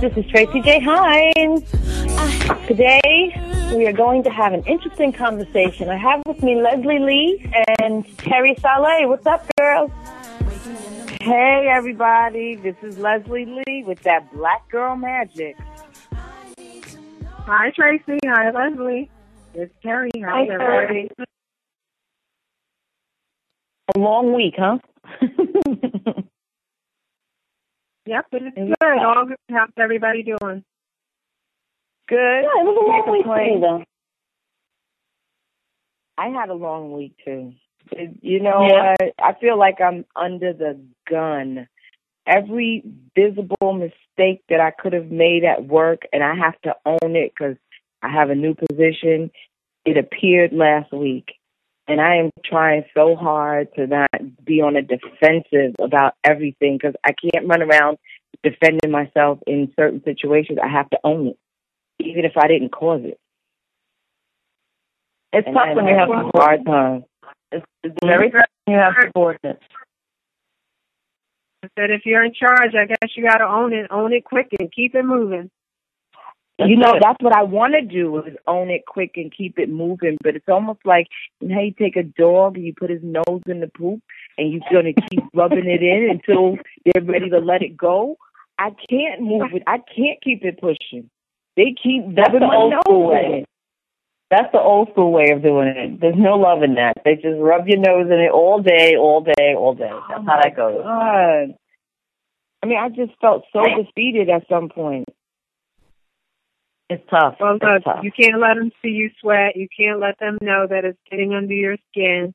This is Tracy J. Hines. Today, we are going to have an interesting conversation. I have with me Leslie Lee and Terry Saleh. What's up, girls? Hey, everybody. This is Leslie Lee with that black girl magic. Hi, Tracy. Hi, Leslie. It's Terry. Hi, Hi, Terry. A long week, huh? Yep, but it's good. All good. How's everybody doing? Good. Yeah, it was a long week for me, though. I had a long week too. It- You know, Yeah. what? I feel like I'm under the gun. Every visible mistake that I could have made at work, and I have to own it because I have a new position. It appeared last week, and I am trying so hard to not be on a defensive about everything because I can't run around defending myself in certain situations. I have to own it, even if I didn't cause it. It's And tough when you have a support. hard time. It's, it's very tough when you have subordinates. I said if you're in charge, I guess you got to own it. Own it quick and keep it moving. You know, that's what I want to do is own it quick and keep it moving. But it's almost like you know, you take a dog and you put his nose in the poop and you're gonna keep rubbing it in until they're ready to let it go. I can't move it. I can't keep it pushing. They keep That's rubbing the my old nose school way. That's the old school way of doing it. There's no love in that. They just rub your nose in it all day, all day, all day. That's oh how that goes. God. I mean, I just felt so defeated at some point. It's tough. Well, It's tough. you can't let them see you sweat. You can't let them know that it's getting under your skin.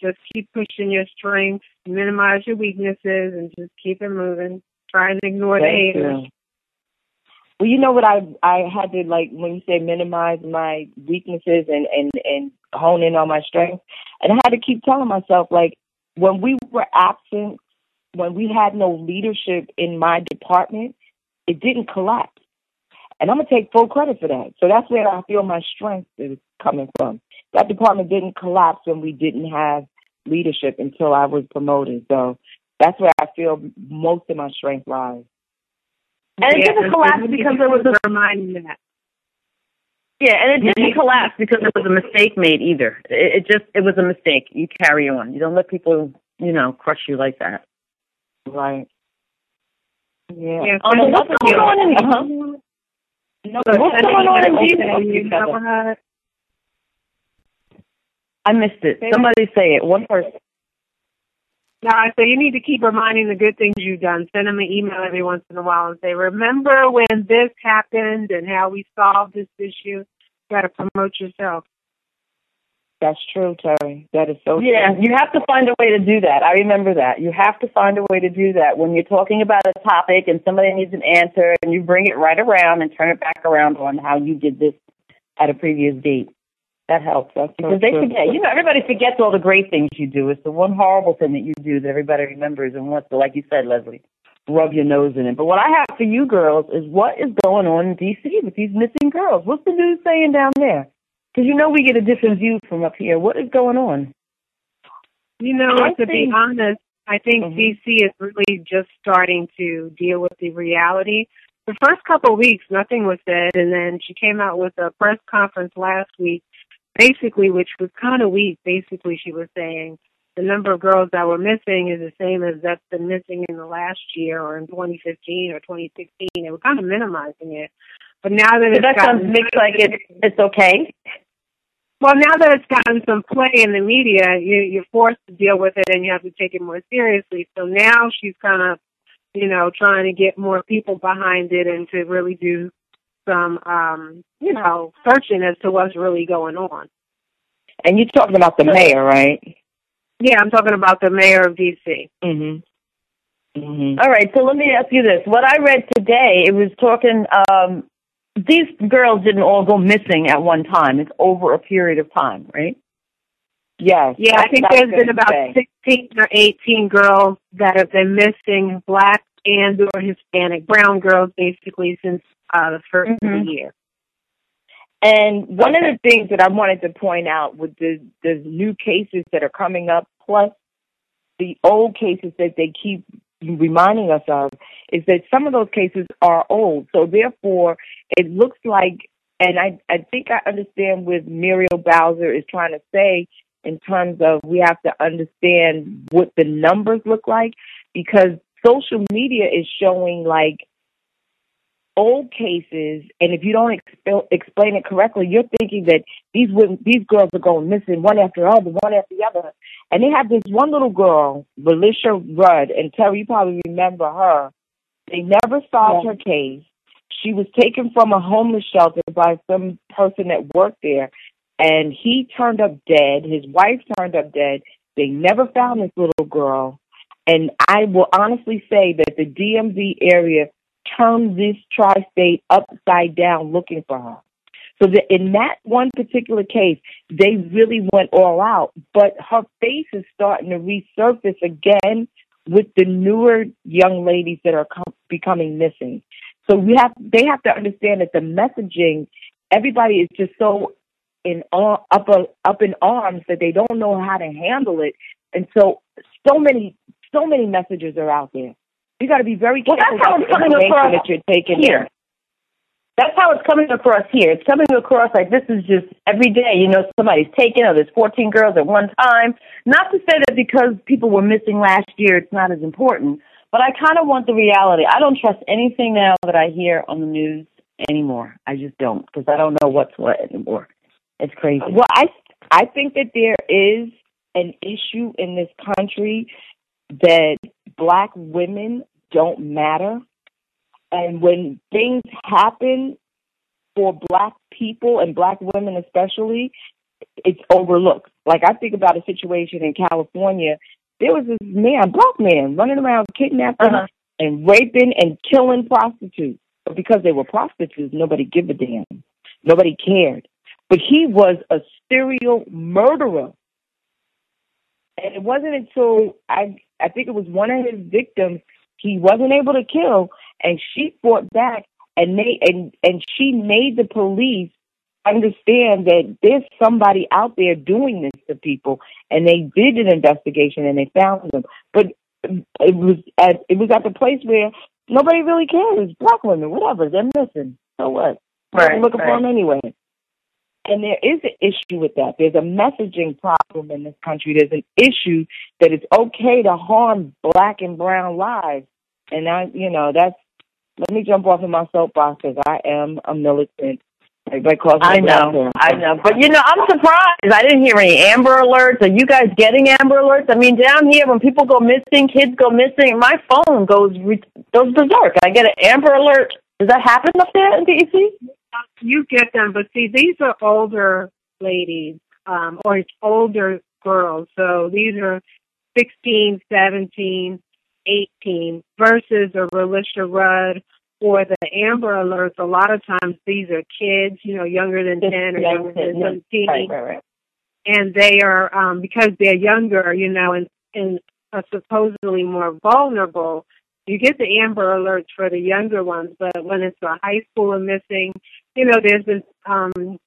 Just keep pushing your strengths, minimize your weaknesses, and just keep it moving. Try and ignore the Thank haters. you. Well, you know what I I had to like when you say minimize my weaknesses and and and hone in on my strengths, and I had to keep telling myself like when we were absent, when we had no leadership in my department, it didn't collapse, and I'm gonna take full credit for that. So that's where I feel my strength is coming from. That department didn't collapse when we didn't have leadership until I was promoted. So that's where I feel most of my strength lies. And it didn't collapse because there was a remind that. Yeah, and it didn't collapse because there was a mistake made either. It, it just it was a mistake. You carry on. You don't let people, you know, crush you like that. Right. Yeah. Yeah, Um, what's going on in- uh-huh. No, what's going on in emails DC? to you know how- I missed it. Say Somebody say it. One person. No, I say you need to keep reminding the good things you've done. Send them an email every once in a while and say, "Remember when this happened and how we solved this issue." You got to promote yourself. That's true, Terry. That is so Yeah, true. you have to find a way to do that. I remember that. You have to find a way to do that when you're talking about a topic and somebody needs an answer, and you bring it right around and turn it back around on how you did this at a previous date. That helps That's so because they true. forget. You know, everybody forgets all the great things you do. It's the one horrible thing that you do that everybody remembers and wants to, like you said, Leslie, rub your nose in it. But what I have for you girls is what is going on in D.C. with these missing girls? What's the news saying down there? Because you know we get a different view from up here. What is going on? You know, I to be think- honest, I think Mhm. DC is really just starting to deal with the reality. The first couple of weeks, nothing was said, and then she came out with a press conference last week, basically, which was kind of weak. Basically, she was saying the number of girls that were missing is the same as that's been missing in the last year or in 2015 or 2016. They were kind of minimizing it. But now that So it's that sounds makes like it, it's okay. Well, now that it's gotten some play in the media, you, you're forced to deal with it and you have to take it more seriously. So now she's kind of, you know, trying to get more people behind it and to really do some, um, you know, searching as to what's really going on. And you're talking about the mayor, right? Yeah, I'm talking about the mayor of D.C. Mhm. Mhm. All right, so let me ask you this. What I read today, it was talking, um, these girls didn't all go missing at one time. It's over a period of time, right? Yes. Yeah, I think there's been about say. 16 or 18 girls that have been missing, black and or Hispanic, brown girls, basically since uh, the 1st of Mhm. the year. And one of the things that I wanted to point out with the the new cases that are coming up, plus the old cases that they keep reminding us of is that some of those cases are old. So therefore, it looks like, and I, I think I understand what Muriel Bowser is trying to say in terms of we have to understand what the numbers look like because social media is showing like old cases, and if you don't exp- explain it correctly, you're thinking that these women, these girls are going missing one after the other, one after the other. And they had this one little girl, Relisha Rudd, and Terry, you probably remember her. They never solved yeah. her case. She was taken from a homeless shelter by some person that worked there, and he turned up dead. His wife turned up dead. They never found this little girl. And I will honestly say that the DMV area turned this tri-state upside down looking for her. So that in that one particular case, they really went all out, but her face is starting to resurface again with the newer young ladies that are com- becoming missing. So we have, they have to understand that the messaging, everybody is just so in uh, up up in arms that they don't know how to handle it, and so so many so many messages are out there. You got to be very careful well, that's how it's coming across that you're taking here. That's how it's coming across here. It's coming across like this is just every day, you know, somebody's taken or there's 14 girls at one time. Not to say that because people were missing last year, it's not as important, but I kind of want the reality. I don't trust anything now that I hear on the news anymore. I just don't because I don't know what's what anymore. It's crazy. Well, I I think that there is an issue in this country that black women don't matter. And when things happen for black people and black women especially, it's overlooked. Like I think about a situation in California. There was this man, black man, running around kidnapping uh-huh. and raping and killing prostitutes. But because they were prostitutes, nobody gave a damn. Nobody cared. But he was a serial murderer. And it wasn't until I I think it was one of his victims he wasn't able to kill and she fought back and they and and she made the police understand that there's somebody out there doing this to people and they did an investigation and they found them. But it was at it was at the place where nobody really cares. Black women whatever they're missing. So what? Right, looking right. for them anyway and there is an issue with that. There's a messaging problem in this country. There's an issue that it's okay to harm black and brown lives. And I, you know, that's, let me jump off of my soapbox because I am a militant. Everybody calls me I know, I know. But, you know, I'm surprised. I didn't hear any Amber alerts. Are you guys getting Amber alerts? I mean, down here, when people go missing, kids go missing, my phone goes, goes berserk. I get an Amber alert. Does that happen up there in D.C.? You get them, but see, these are older ladies, um, or it's older girls. So these are 16, 17, 18 versus a Relisha Rudd or the Amber Alerts. A lot of times these are kids, you know, younger than 10 or younger than 17. Right, right, right. And they are, um, because they're younger, you know, and, and are supposedly more vulnerable, you get the Amber Alerts for the younger ones, but when it's a high schooler missing, you know, there's been um,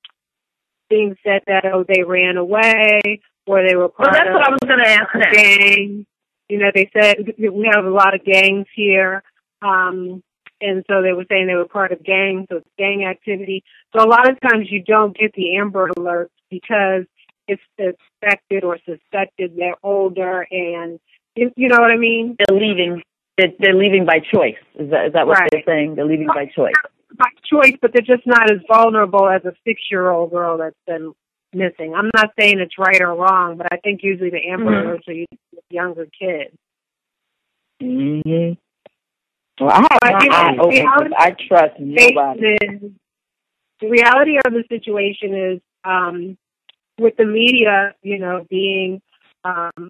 things said that oh they ran away or they were part well, that's of what I was going to ask a gang. You know, they said we have a lot of gangs here, um, and so they were saying they were part of gangs, so it's gang activity. So a lot of times you don't get the Amber Alerts because it's suspected or suspected they're older and you, you know what I mean. They're leaving. They're, they're leaving by choice. Is that is that what right. they're saying? They're leaving by choice by choice, but they're just not as vulnerable as a six-year-old girl that's been missing. I'm not saying it's right or wrong, but I think usually the Amber mm-hmm. are usually younger kids. Mm-hmm. Well, I have my eye open. I trust nobody. Is, the reality of the situation is, um, with the media, you know, being um,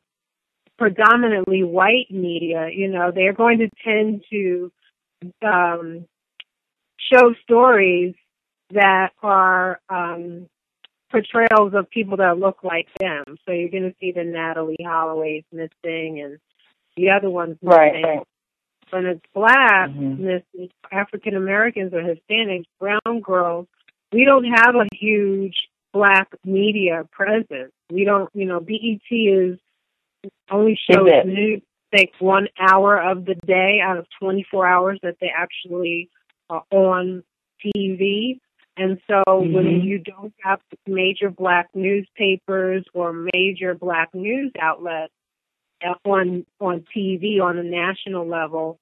predominantly white media, you know, they're going to tend to um, show stories that are um, portrayals of people that look like them. So you're going to see the Natalee Holloways missing and the other ones missing. Right. When it's black, mm-hmm. African Americans or Hispanics, brown girls, we don't have a huge black media presence. We don't, you know, BET is only shows news. think one hour of the day out of 24 hours that they actually are on TV. And so mm-hmm. when you don't have major black newspapers or major black news outlets on on TV on a national level,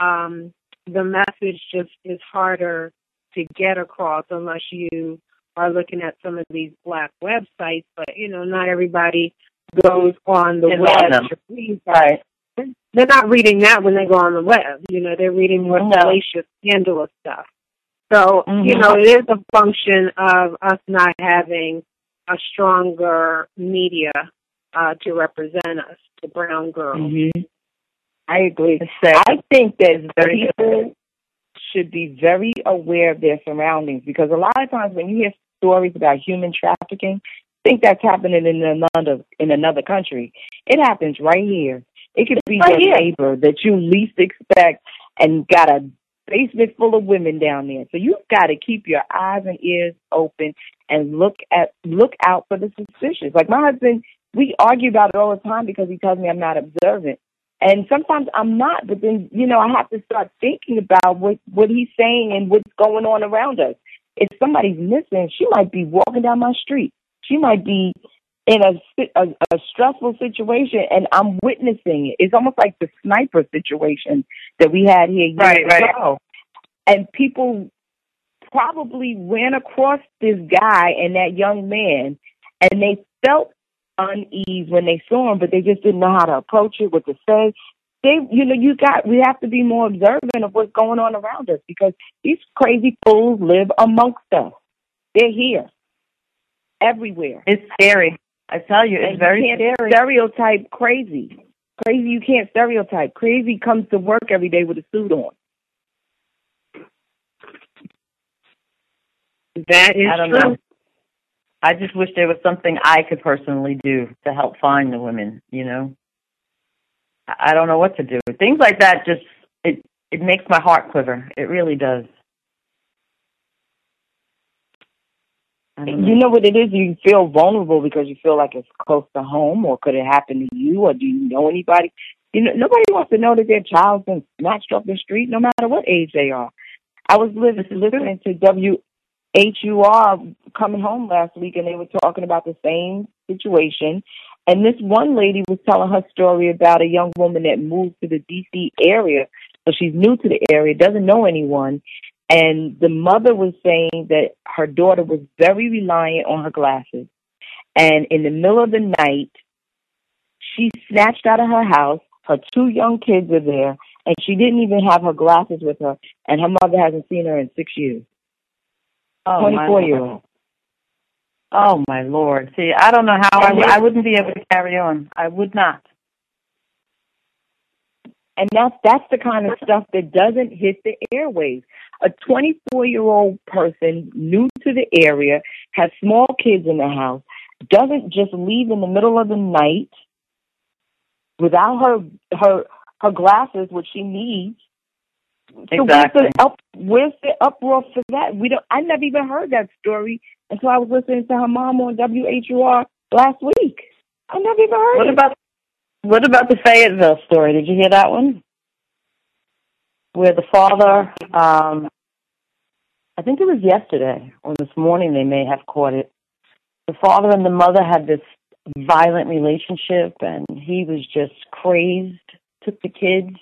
um, the message just is harder to get across unless you are looking at some of these black websites. But you know, not everybody goes on the web to read Right. They're not reading that when they go on the web. You know, they're reading more no. salacious, scandalous stuff. So, mm-hmm. you know, it is a function of us not having a stronger media uh, to represent us, the brown girls. Mm-hmm. I agree. I think that people should be very aware of their surroundings because a lot of times when you hear stories about human trafficking, think that's happening in another in another country. It happens right here. It could be right your neighbor that you least expect and got a basement full of women down there. So you've got to keep your eyes and ears open and look at look out for the suspicious. Like my husband, we argue about it all the time because he tells me I'm not observant. And sometimes I'm not, but then, you know, I have to start thinking about what, what he's saying and what's going on around us. If somebody's missing, she might be walking down my street. She might be in a, a, a stressful situation and I'm witnessing it. It's almost like the sniper situation that we had here years right, right. ago. And people probably ran across this guy and that young man and they felt unease when they saw him, but they just didn't know how to approach it, what to say. They, you know, you got, we have to be more observant of what's going on around us because these crazy fools live amongst us. They're here, everywhere. It's scary. I tell you, it's and very you scary. Stereotype crazy. Crazy, you can't stereotype. Crazy comes to work every day with a suit on. That is I don't true. Know. I just wish there was something I could personally do to help find the women, you know. I don't know what to do. Things like that just it it makes my heart quiver. It really does. Know. You know what it is? You feel vulnerable because you feel like it's close to home, or could it happen to you, or do you know anybody? You know, nobody wants to know that their child's been snatched off the street, no matter what age they are. I was listening, listening to W HUR coming home last week and they were talking about the same situation. And this one lady was telling her story about a young woman that moved to the DC area. So she's new to the area, doesn't know anyone. And the mother was saying that her daughter was very reliant on her glasses. And in the middle of the night, she snatched out of her house. Her two young kids were there, and she didn't even have her glasses with her. And her mother hasn't seen her in six years. Oh, 24 year old. Oh my lord! See, I don't know how I, I wouldn't be able to carry on. I would not. And that's that's the kind of stuff that doesn't hit the airwaves. A 24 year old person new to the area has small kids in the house, doesn't just leave in the middle of the night without her her her glasses, which she needs, Exactly. So where's the, up, where's the uproar for that? We don't. I never even heard that story until I was listening to her mom on WHUR last week. I never even heard. What it. about what about the Fayetteville story? Did you hear that one? Where the father, um, I think it was yesterday or this morning, they may have caught it. The father and the mother had this violent relationship, and he was just crazed. Took the kids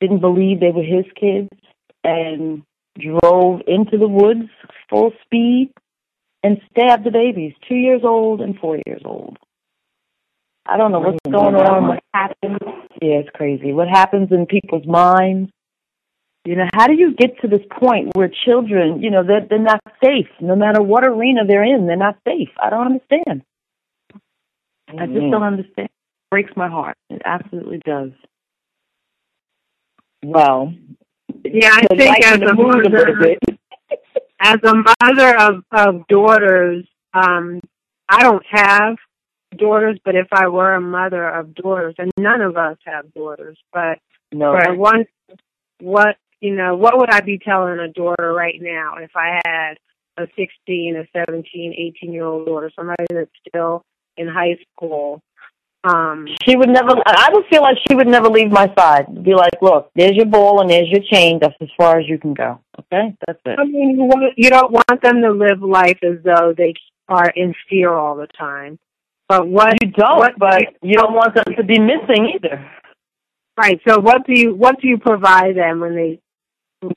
didn't believe they were his kids and drove into the woods full speed and stabbed the babies, two years old and four years old. I don't know what's going on, what happens. Yeah, it's crazy. What happens in people's minds? You know, how do you get to this point where children, you know, they're, they're not safe, no matter what arena they're in, they're not safe? I don't understand. Mm-hmm. I just don't understand. It breaks my heart. It absolutely does. Well, yeah, I think as a mother, as a mother of of daughters, um, I don't have daughters, but if I were a mother of daughters, and none of us have daughters, but no, I want what you know, what would I be telling a daughter right now if I had a 16, a 17, 18 year old daughter, somebody that's still in high school? Um, she would never. I would feel like she would never leave my side. Be like, look, there's your ball and there's your chain. That's as far as you can go. Okay, that's it. I mean, you, want, you don't want them to live life as though they are in fear all the time. But what you don't, what but you don't want them to be missing either. Right. So what do you what do you provide them when they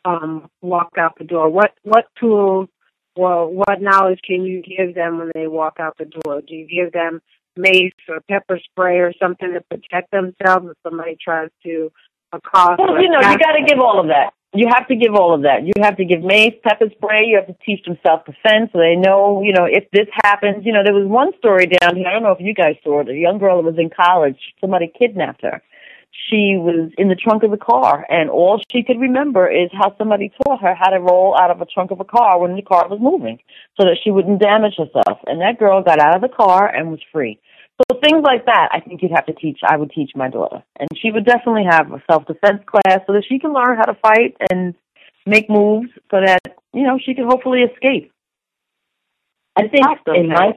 um walk out the door? What what tools or what knowledge can you give them when they walk out the door? Do you give them mace or pepper spray or something to protect themselves if somebody tries to accost? Well, you know, you got to give all of that. You have to give all of that. You have to give mace, pepper spray. You have to teach them self defense so they know, you know, if this happens. You know, there was one story down here. I don't know if you guys saw it. A young girl that was in college. Somebody kidnapped her. She was in the trunk of the car, and all she could remember is how somebody taught her how to roll out of a trunk of a car when the car was moving, so that she wouldn't damage herself. And that girl got out of the car and was free. So things like that, I think you'd have to teach. I would teach my daughter, and she would definitely have a self defense class so that she can learn how to fight and make moves, so that you know she can hopefully escape. I think in my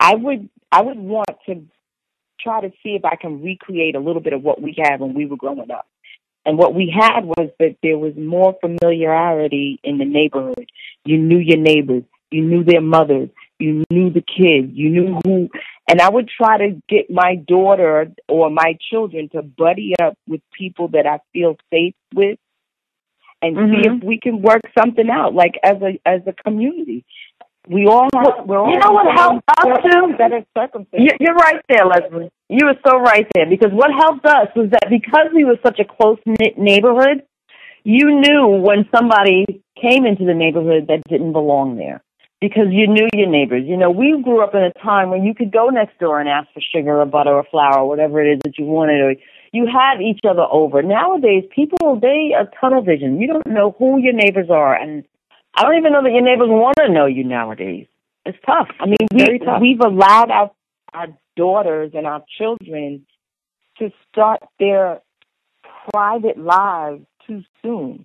I would I would want to try to see if I can recreate a little bit of what we had when we were growing up. And what we had was that there was more familiarity in the neighborhood. You knew your neighbors, you knew their mothers, you knew the kids, you knew who. And I would try to get my daughter or my children to buddy up with people that I feel safe with and see Mhm. if we can work something out, like as a as a community. We all have. We're all You know what helped us too? Better circumstances. You- You're right there, Leslie. You were so right there because what helped us was that because we were such a close knit neighborhood, you knew when somebody came into the neighborhood that didn't belong there because you knew your neighbors. You know, we grew up in a time when you could go next door and ask for sugar or butter or flour or whatever it is that you wanted or you had each other over. Nowadays, people, they are tunnel vision. You don't know who your neighbors are and I don't even know that your neighbors want to know you nowadays. It's tough. I mean, we, tough. we've allowed our our daughters and our children to start their private lives too soon.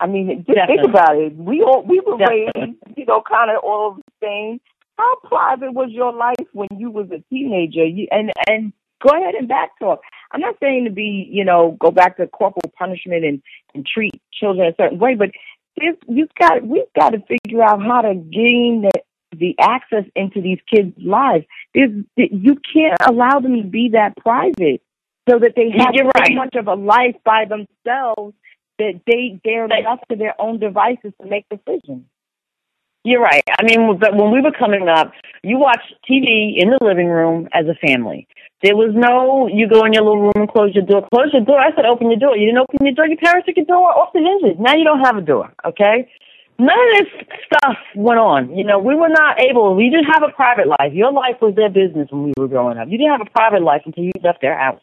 I mean, just Definitely. think about it. We all we were Definitely. raised, you know, kind of all the same. How private was your life when you was a teenager? You, and and go ahead and backtalk. I'm not saying to be, you know, go back to corporal punishment and and treat children a certain way, but there's, you've got we've got to figure out how to gain the the access into these kids' lives. There's, you can't allow them to be that private so that they have You're so right. much of a life by themselves that they they're They- left to their own devices to make decisions. You're right. I mean, but when we were coming up, you watched TV in the living room as a family. There was no, you go in your little room and close your door. Close your door. I said, open your door. You didn't open your door. Your parents took your door off the hinges. Now you don't have a door. Okay. None of this stuff went on. You know, we were not able. We didn't have a private life. Your life was their business when we were growing up. You didn't have a private life until you left their house.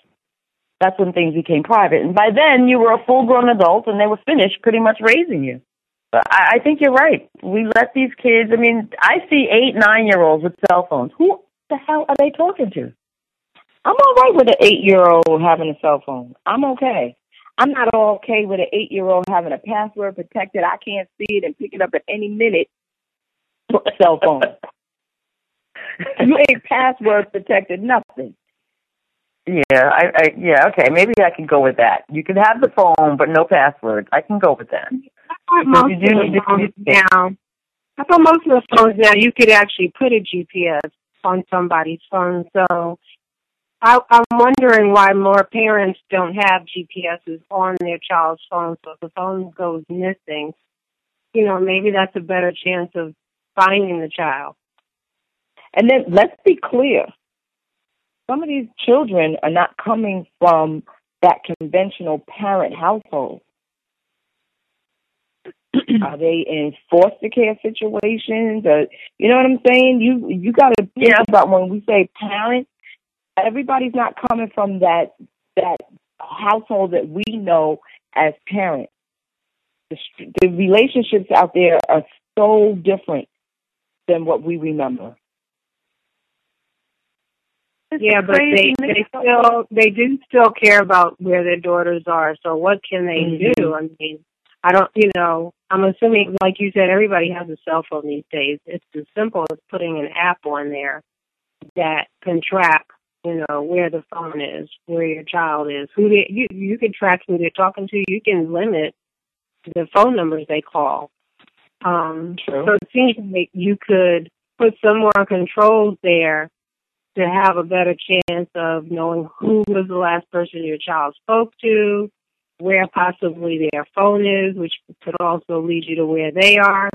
That's when things became private. And by then, you were a full-grown adult, and they were finished pretty much raising you. But I, I think you're right. We let these kids. I mean, I see eight, nine-year-olds with cell phones. Who the hell are they talking to? I'm all right with an eight year old having a cell phone. I'm okay. I'm not all okay with an eight year old having a password protected. I can't see it and pick it up at any minute. Cell phone. you ain't password protected nothing. Yeah, I, I yeah, okay. Maybe I can go with that. You can have the phone, but no password. I can go with that. I thought most you do of the phones now. I thought most of the phones now you could actually put a GPS on somebody's phone. So I, I'm wondering why more parents don't have GPSs on their child's phone. So if the phone goes missing, you know, maybe that's a better chance of finding the child. And then let's be clear. Some of these children are not coming from that conventional parent household. are they in foster care situations? Or, you know what I'm saying? You you got to think Yeah. about when we say parent. Everybody's not coming from that that household that we know as parents. The, the relationships out there are so different than what we remember. Yeah, but they they still they do still care about where their daughters are. So what can they Mhm. do? I mean, I don't, you know, I'm assuming, like you said, everybody has a cell phone these days. It's as simple as putting an app on there that can track you know, where the phone is, where your child is, who they, you you can track who they're talking to. You can limit the phone numbers they call. Um, True. so it seems like you could put some more controls there to have a better chance of knowing who was the last person your child spoke to, where possibly their phone is, which could also lead you to where they are.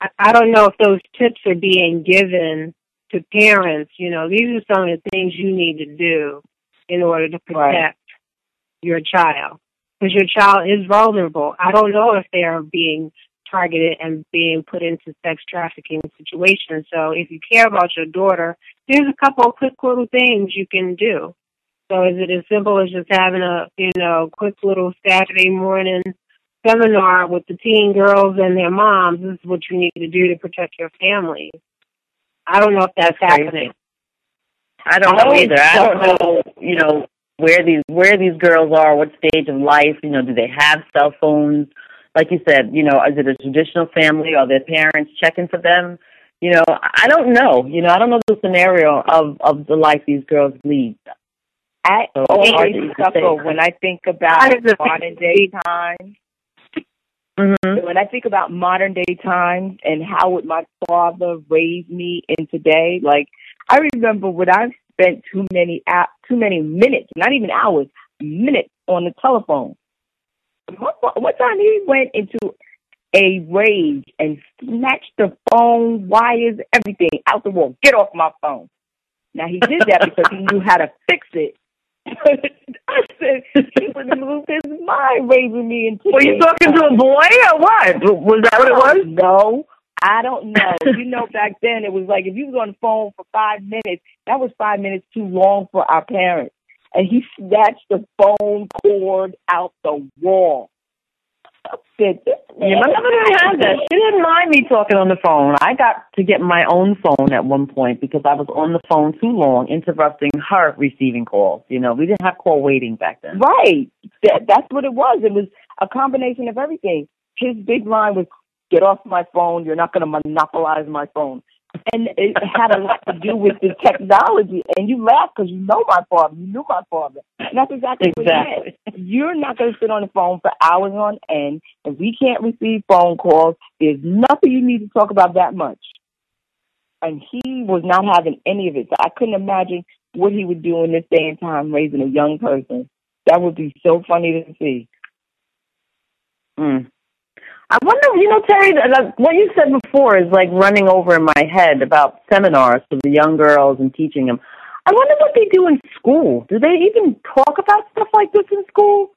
I, I don't know if those tips are being given to parents. You know, these are some of the things you need to do in order to protect Right. your child. Because your child is vulnerable. I don't know if they are being targeted and being put into sex trafficking situations. So if you care about your daughter, there's a couple of quick little things you can do. So is it as simple as just having a, you know, quick little Saturday morning seminar with the teen girls and their moms? This is what you need to do to protect your family. I don't know if that's happening. I don't know either. I don't know, you know, where these where these girls are, what stage of life. You know, do they have cell phones? Like you said, you know, is it a traditional family? Are their parents checking for them? You know, I don't know. You know, I don't know the scenario of of the life these girls lead. I So, always suffer when I think about That is a- modern day times. Mm-hmm. When I think about modern day times and how would my father raise me in today, like I remember when I spent too many too many minutes, not even hours, minutes on the telephone. One, time he went into a rage and snatched the phone, wires, everything out the wall. Get off my phone. Now he did that because he knew how to fix it. I said he would lose his mind raising me into. Were you talking to a boy or what? Was that what it was? No, I don't know. you know, back then it was like if you was on the phone for five minutes, that was five minutes too long for our parents. And he snatched the phone cord out the wall. Said, "This Yeah, my mother didn't have that. She didn't mind me talking on the phone. I got to get my own phone at one point because I was on the phone too long, interrupting her receiving calls. You know, we didn't have call waiting back then. Right. That, that's what it was. It was a combination of everything. His big line was, "Get off my phone. You're not going to monopolize my phone." And it had a lot to do with the technology. And you laugh because you know my father. You knew my father. And that's exactly, what he Exactly. said. You're not going to sit on the phone for hours on end. If we can't receive phone calls, there's nothing you need to talk about that much. And he was not having any of it. So I couldn't imagine what he would do in this day and time raising a young person. That would be so funny to see. Mm. I wonder, you know, Terry, that- that- what you said before is like running over in my head about seminars for the young girls and teaching them. I wonder what they do in school. Do they even talk about stuff like this in school?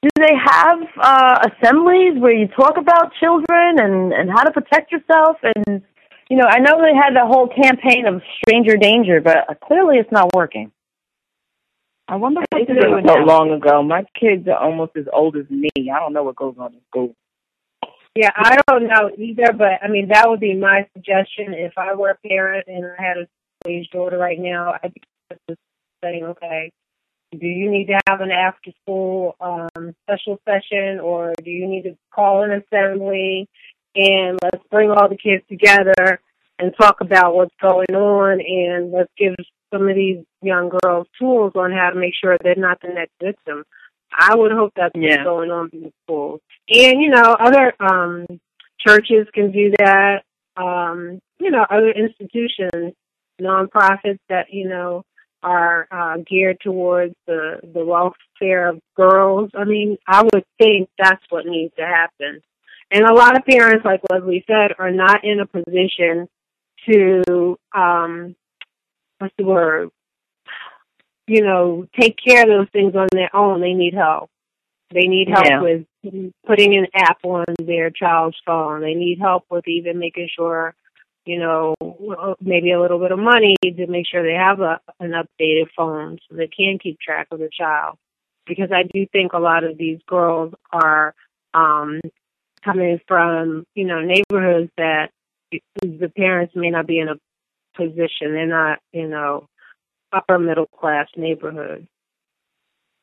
Do they have uh, assemblies where you talk about children and, and how to protect yourself? And, you know, I know they had the whole campaign of stranger danger, but uh, clearly it's not working. I wonder what They they do did it so now. long ago. My kids are almost as old as me. I don't know what goes on in school. Yeah, I don't know either, but I mean that would be my suggestion if I were a parent and I had a teenage daughter right now. I'd be just saying, okay, do you need to have an after school um, special session, or do you need to call an assembly and let's bring all the kids together and talk about what's going on, and let's give some of these young girls tools on how to make sure they're not the next victim. I would hope that's Yeah. what's going on in the schools. And, you know, other um churches can do that. Um, you know, other institutions, nonprofits that, you know, are uh geared towards the the welfare of girls. I mean, I would think that's what needs to happen. And a lot of parents, like Leslie said, are not in a position to um what's the word? You know, take care of those things on their own. They need help. They need help Yeah. with putting an app on their child's phone. They need help with even making sure, you know, maybe a little bit of money to make sure they have a, an updated phone so they can keep track of the child. Because I do think a lot of these girls are um coming from, you know, neighborhoods that the parents may not be in a position. They're not, you know, upper middle class neighborhood.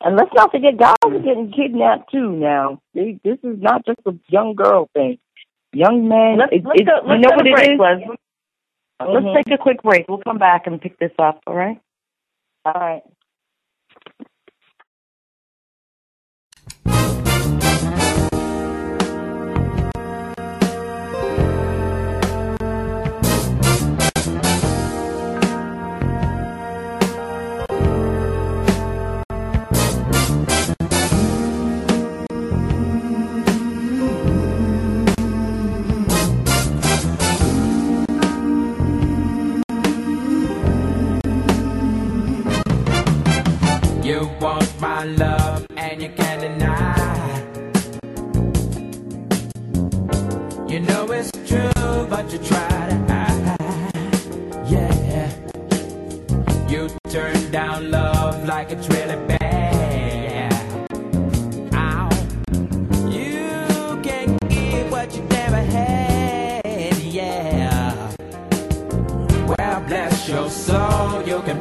And let's not forget, guys are getting kidnapped too now. They, this is not just a young girl thing. Young men, Let's, it, let's it, go, let's know what to it break, is? Leslie. Mhm. Let's take a quick break. We'll come back and pick this up, all right? All right. You want my love and you can't deny. You know it's true, but you try to hide. Yeah. You turn down love like it's really bad. Ow. You can't give what you never had. Yeah. Well, bless your soul, you can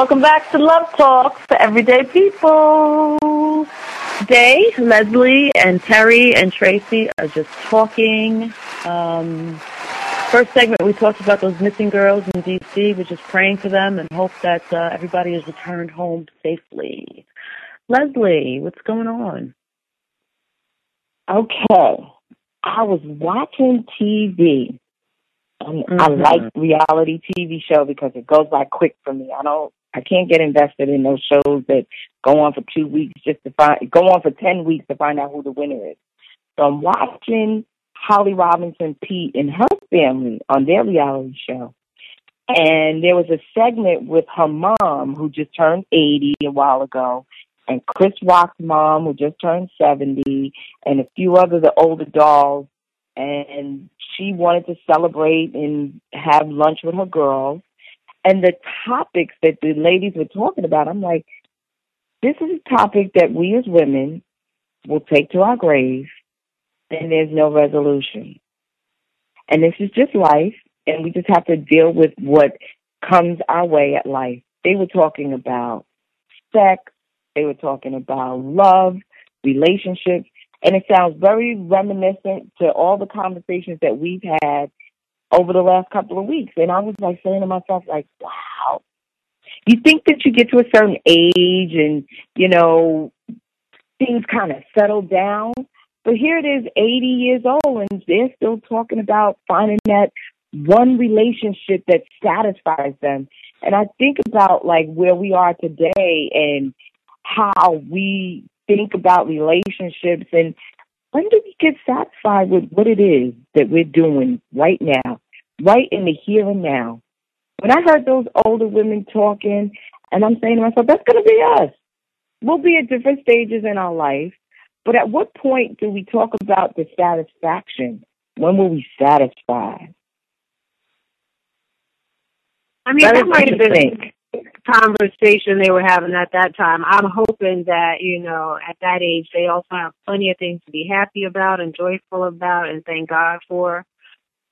Welcome back to Love Talk for Everyday People. Today, Leslie and Terry and Tracy are just talking. Um, first segment, we talked about those missing girls in D.C. We're just praying for them and hope that uh, everybody is returned home safely. Leslie, what's going on? Okay. I was watching TV. I Mhm. like reality TV show because it goes by quick for me. I don't I can't get invested in those shows that go on for two weeks just to find go on for ten weeks to find out who the winner is. So I'm watching Holly Robinson Peete and her family on their reality show. And there was a segment with her mom who just turned 80 a while ago, and Chris Rock's mom who just turned 70, and a few other the older dolls. And she wanted to celebrate and have lunch with her girls. And the topics that the ladies were talking about, I'm like, this is a topic that we as women will take to our grave, and there's no resolution. And this is just life, and we just have to deal with what comes our way at life. They were talking about sex, they were talking about love, relationships, and it sounds very reminiscent to all the conversations that we've had over the last couple of weeks. And I was like saying to myself, like, wow. You think that you get to a certain age and, you know, things kind of settle down. But here it is, 80 years old, and they're still talking about finding that one relationship that satisfies them. And I think about like where we are today and how we think about relationships and when do we get satisfied with what it is that we're doing right now, right in the here and now? When I heard those older women talking, and I'm saying to myself, that's going to be us. We'll be at different stages in our life, but at what point do we talk about the satisfaction? When will we satisfy? I mean, that, might have been conversation they were having at that time. I'm hoping that, you know, at that age, they also have plenty of things to be happy about and joyful about and thank God for.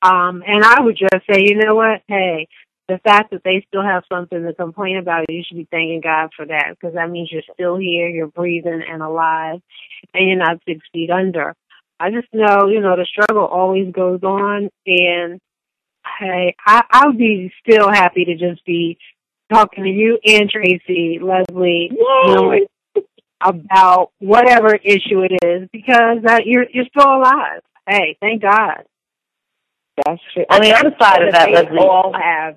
Um, and I would just say, you know what? Hey, the fact that they still have something to complain about, you should be thanking God for that because that means you're still here, you're breathing and alive, and you're not six feet under. I just know, you know, the struggle always goes on, and hey, I, I would be still happy to just be talking to you and Tracy, Leslie, about whatever issue it is because uh, you're you're still alive. Hey, thank God. That's true. On the other side of that, Leslie. all have.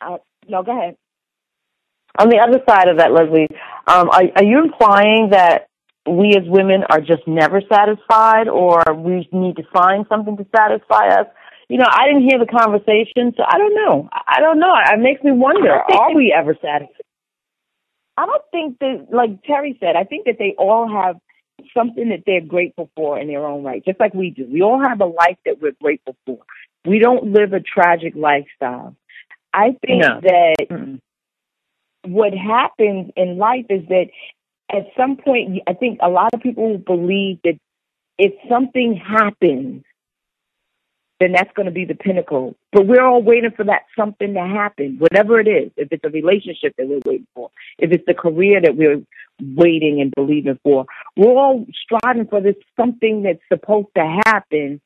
Uh, no, go ahead. On the other side of that, Leslie, um, are, are you implying that we as women are just never satisfied, or we need to find something to satisfy us? You know, I didn't hear the conversation, so I don't know. I don't know. It makes me wonder: Are we ever satisfied? I don't think that, like Terry said, I think that they all have something that they're grateful for in their own right, just like we do. We all have a life that we're grateful for. We don't live a tragic lifestyle. I think No. that Mm-mm. what happens in life is that at some point, I think a lot of people believe that if something happens, then that's going to be the pinnacle. But we're all waiting for that something to happen, whatever it is. If it's a relationship that we're waiting for, if it's the career that we're waiting and believing for, we're all striving for this something that's supposed to happen.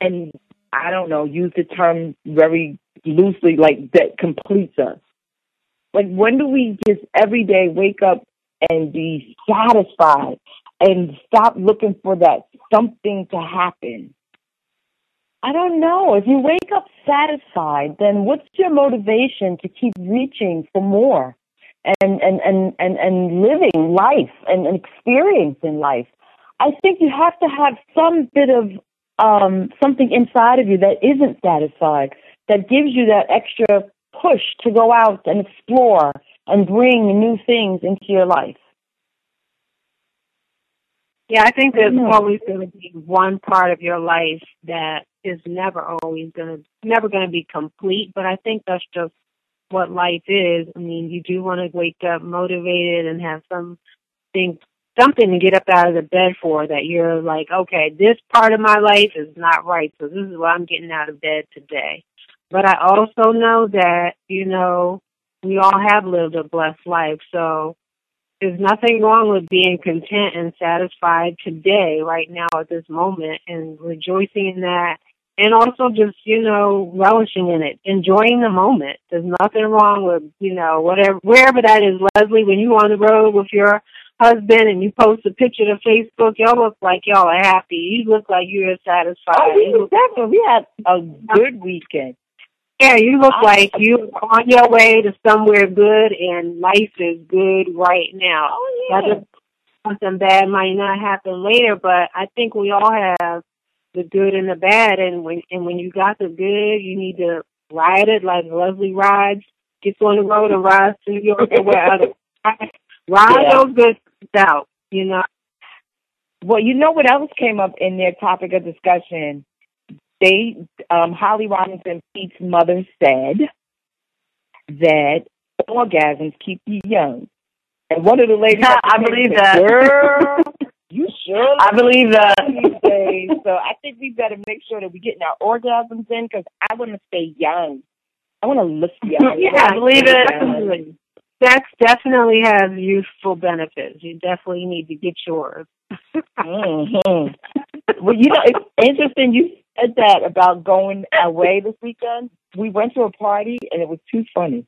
And I don't know, use the term very loosely, like that completes us. Like, when do we just every day wake up and be satisfied and stop looking for that something to happen? I don't know. If you wake up satisfied, then what's your motivation to keep reaching for more and and and and, and living life and, and experiencing life? I think you have to have some bit of um, something inside of you that isn't satisfied, that gives you that extra push to go out and explore and bring new things into your life. Yeah, I think there's Mhm. always going to be one part of your life that is never always going to never to be complete. But I think that's just what life is. I mean, you do want to wake up motivated and have something something to get up out of the bed for. That you're like, okay, this part of my life is not right, so this is what I'm getting out of bed today. But I also know that you know we all have lived a blessed life, so there's nothing wrong with being content and satisfied today, right now at this moment, and rejoicing in that. And also just, you know, relishing in it, enjoying the moment. There's nothing wrong with, you know, whatever, wherever that is, Leslie, when you on the road with your husband and you post a picture to Facebook, y'all look like y'all are happy. You look like you're satisfied. Oh, we look- definitely we had a good weekend. yeah, you look I- like you're on your way to somewhere good and life is good right now. Oh yeah. something bad might not happen later, but I think we all have the good and the bad, and when and when you got the good, you need to ride it like Leslie rides, gets on the road and rides to New York or wherever. Ride Yeah. those good out, you know. Well, you know what else came up in their topic of discussion? They, um, Holly Robinson, Peete's mother said that orgasms keep you young. And one of the ladies, I believe that. Girl, you sure? I believe that. Days. So I think we better make sure that we're getting our orgasms in because I want to stay young. I want to look young. Yeah, I believe it. Definitely. Sex definitely has youthful benefits. You definitely need to get yours. hmm Well, you know, it's interesting you said that about going away this weekend. We went to a party and it was too funny.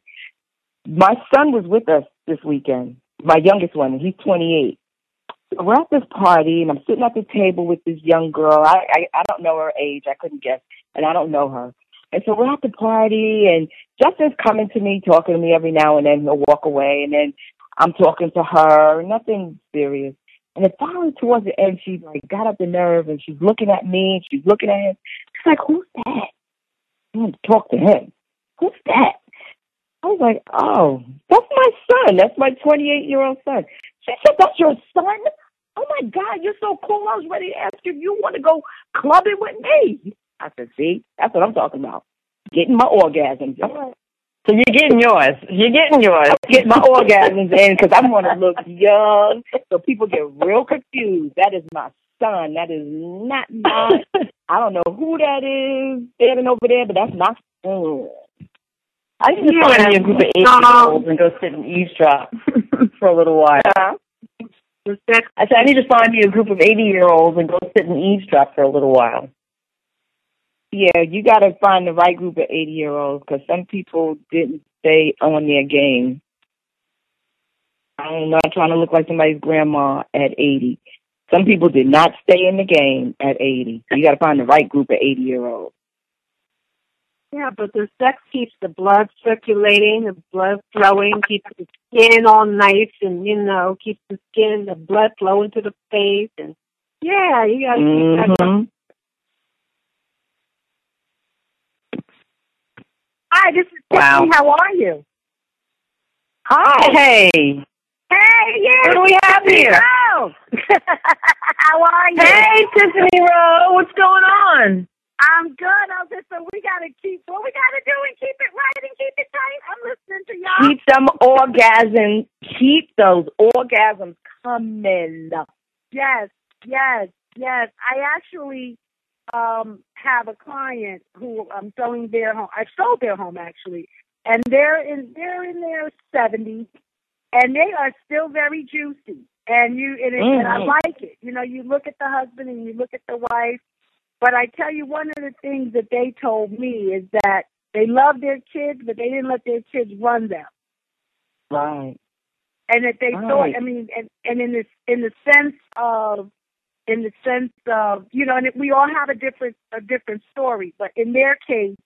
My son was with us this weekend, my youngest one, and he's 28. We're at this party and I'm sitting at the table with this young girl. I, I I don't know her age. I couldn't guess, and I don't know her. And so we're at the party, and Justin's coming to me, talking to me every now and then. He'll walk away, and then I'm talking to her. Nothing serious. And then finally, towards the end, she like got up the nerve, and she's looking at me, and she's looking at him. She's like, "Who's that?" I want to talk to him. Who's that? I was like, "Oh, that's my son. That's my 28 year old son." She said, "That's your son." Oh my God, you're so cool. I was ready to ask you if you want to go clubbing with me. I said, "See, that's what I'm talking about. Getting my orgasms." Right. So you're getting yours. You're getting yours. Get my orgasms in because I want to look young, so people get real confused. That is my son. That is not my. I don't know who that is standing over there, but that's my son. I need to Yeah. find me a group of eight-year-olds and go sit and eavesdrop for a little while. The sex I said I need to find me a group of eighty-year-olds and go sit and eavesdrop for a little while. Yeah, you got to find the right group of 80 year olds because some people didn't stay on their game. I'm not trying to look like somebody's grandma at 80. Some people did not stay in the game at 80. So you got to find the right group of 80 year olds. Yeah, but the sex keeps the blood circulating, the blood flowing, keeps the skin all nice, and you know, keeps the skin, the blood flowing to the face, and yeah, you gotta keep that. Mm-hmm. Hi, this is Wow. Tiffany. How are you? Hi. Hey. Hey, yeah. What do we have here? How are you? Hey, Tiffany Rowe. What's going on? I'm good. I just so we gotta keep what we gotta do and keep it right and keep it tight. I'm listening to y'all. Keep them orgasms, keep those orgasms coming. Yes, yes, yes. I actually um have a client who I'm selling their home. I sold their home actually, and they're in they're in their seventies, and they are still very juicy. And you and, it, and I Mhm. like it. You know, you look at the husband and you look at the wife. But I tell you, one of the things that they told me is that they love their kids, but they didn't let their kids run them. Right. and that they Right. thought I mean and, and in this in the sense of in the sense of you know and we all have a different a different story but in their case